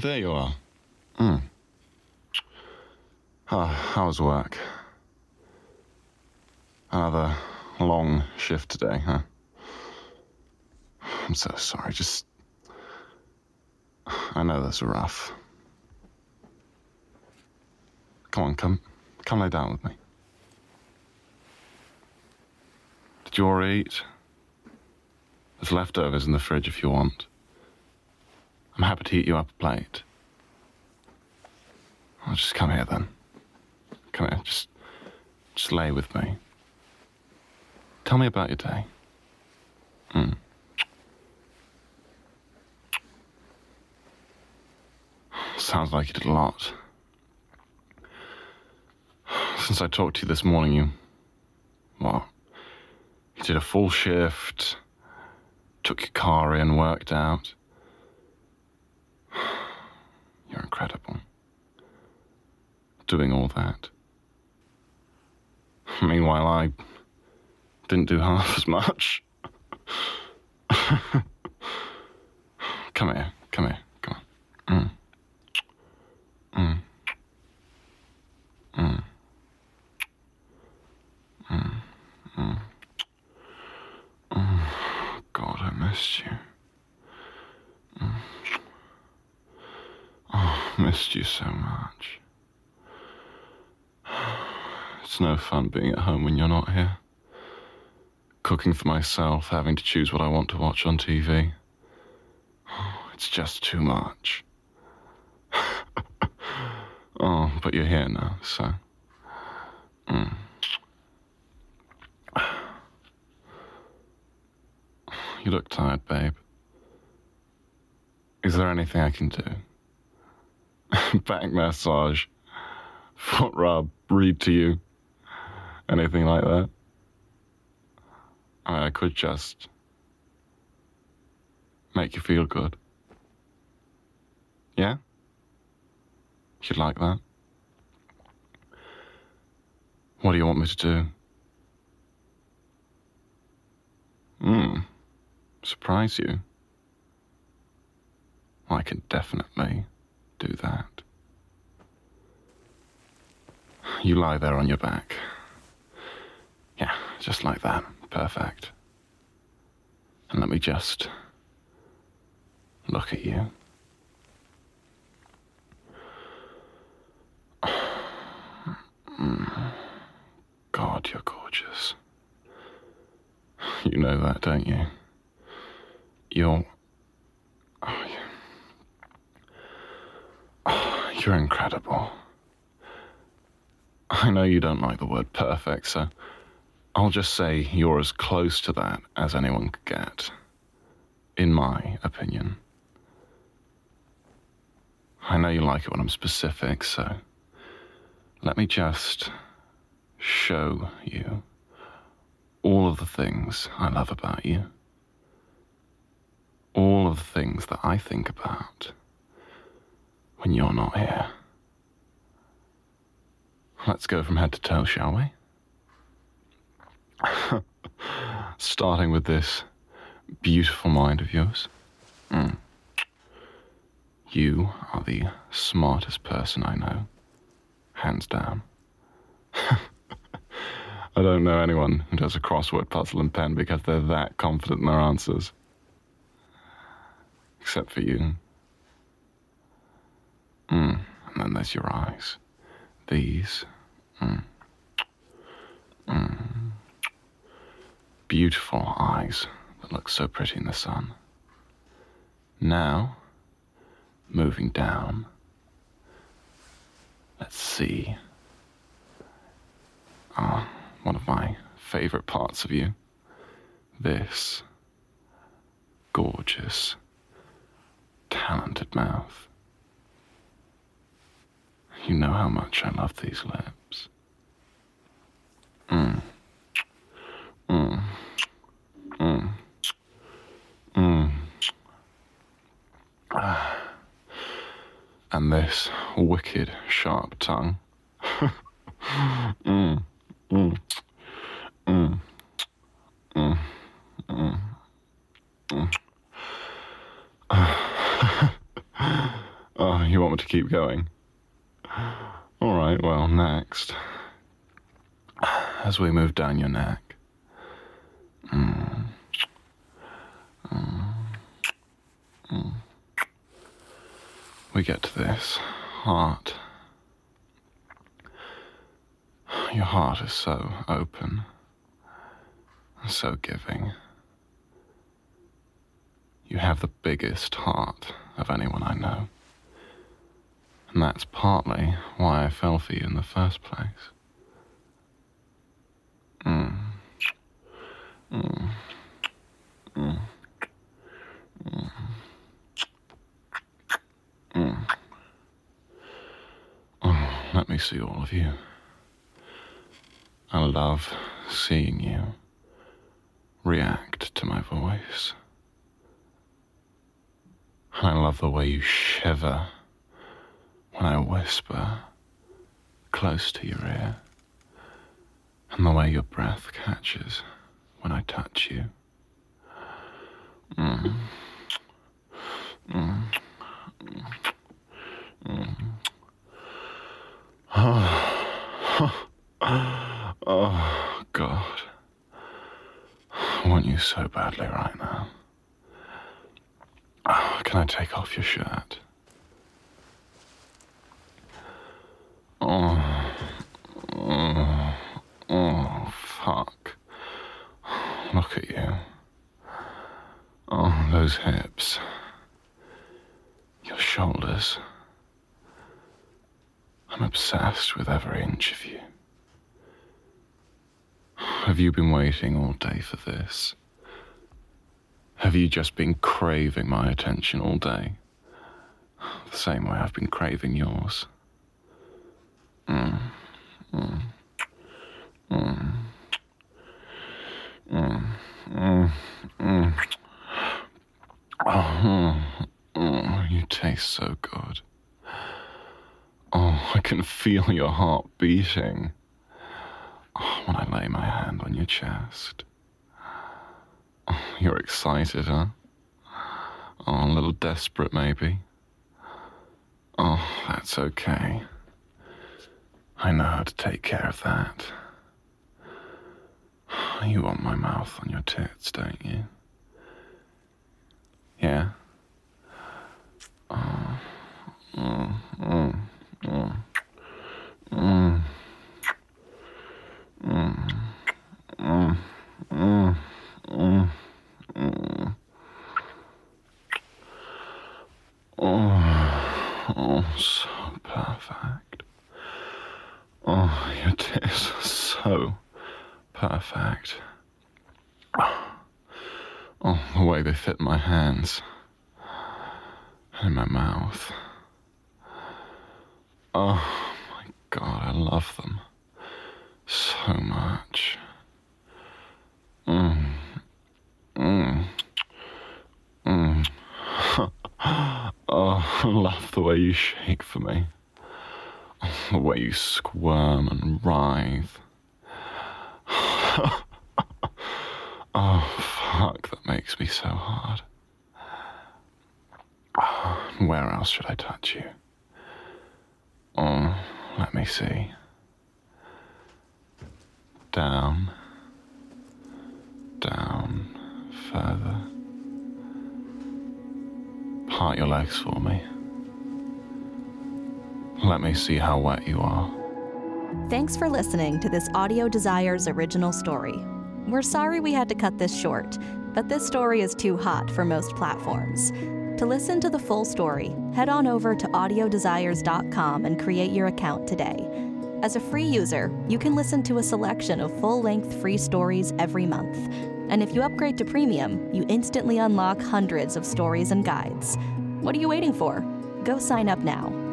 There you are. Hmm. Ah, how's work? Another long shift today, huh? I'm so sorry. Just. I know that's rough. Come on, come. Come lay down with me. Did you already eat? There's leftovers in the fridge if you want. I'm happy to heat you up a plate. I'll just come here then. Come here, just, just lay with me. Tell me about your day. Mm. Sounds like you did a lot. Since I talked to you this morning, you. Well, you did a full shift, took your car in, worked out. You're incredible. Doing all that. Meanwhile, I didn't do half as much. come here, come here, come on. Mm. Mm. Mm. Mm. God, I missed you. Oh, missed you so much. It's no fun being at home when you're not here. Cooking for myself, having to choose what I want to watch on TV. It's just too much. oh, but you're here now, so. Mm. You look tired, babe. Is there anything I can do? Back massage, foot rub, read to you, anything like that? I mean, I could just make you feel good. Yeah? You'd like that? What do you want me to do? Hmm. Surprise you? I can definitely do that. You lie there on your back. Yeah, just like that. Perfect. And let me just look at you. God, you're gorgeous. You know that, don't you? You're. Oh, you- oh, you're incredible. I know you don't like the word perfect, so I'll just say you're as close to that as anyone could get, in my opinion. I know you like it when I'm specific, so let me just show you all of the things I love about you. All of the things that I think about when you're not here. Let's go from head to toe, shall we? Starting with this beautiful mind of yours. Mm. You are the smartest person I know, hands down. I don't know anyone who does a crossword puzzle and pen because they're that confident in their answers. Except for you. Mm. And then there's your eyes. These. Mm. Mm. Beautiful eyes that look so pretty in the sun. Now, moving down. Let's see. Ah, one of my favorite parts of you. This gorgeous, talented mouth. You know how much I love these lips. Mm. Mm. Mm. Ah. And this wicked sharp tongue. mm. Mm. Mm. Mm. Mm. Mm. you want me to keep going? All right, well, next. As we move down your neck. Mm. Mm. Mm. We get to this heart. Your heart is so open, so giving. You have the biggest heart of anyone I know. And that's partly why I fell for you in the first place. Mm. Mm. Mm. Mm. Oh, let me see all of you. I love seeing you react to my voice. I love the way you shiver when I whisper close to your ear, and the way your breath catches when I touch you. Mm. Mm. Mm. Oh. oh, oh, God. I want you so badly right now. Oh, can I take off your shirt? Oh, oh, oh, fuck. Look at you. Oh, those hips. Your shoulders. I'm obsessed with every inch of you. Have you been waiting all day for this? Have you just been craving my attention all day? The same way I've been craving yours. Mm. Mm. Mm. Mm. Mm. Mm. Oh, oh, you taste so good. Oh, I can feel your heart beating oh, when I lay my hand on your chest. Oh, you're excited, huh? Oh, a little desperate, maybe. Oh, that's okay. I know how to take care of that. You want my mouth on your tits, don't you? Yeah? Oh, mm, mm, mm, mm, mm, mm, mm, mm, mm. Oh, oh, so perfect. Oh, your tits are so perfect. Oh, the way they fit my hands and my mouth. Oh my god, I love them so much. Mm. Mm. Mm. oh, I love the way you shake for me. The way you squirm and writhe. oh, that makes me so hard. Where else should I touch you? Oh, let me see. Down, down, further. Part your legs for me. Let me see how wet you are. Thanks for listening to this Audio Desires original story. We're sorry we had to cut this short, but this story is too hot for most platforms. To listen to the full story, head on over to audiodesires.com and create your account today. As a free user, you can listen to a selection of full length free stories every month. And if you upgrade to premium, you instantly unlock hundreds of stories and guides. What are you waiting for? Go sign up now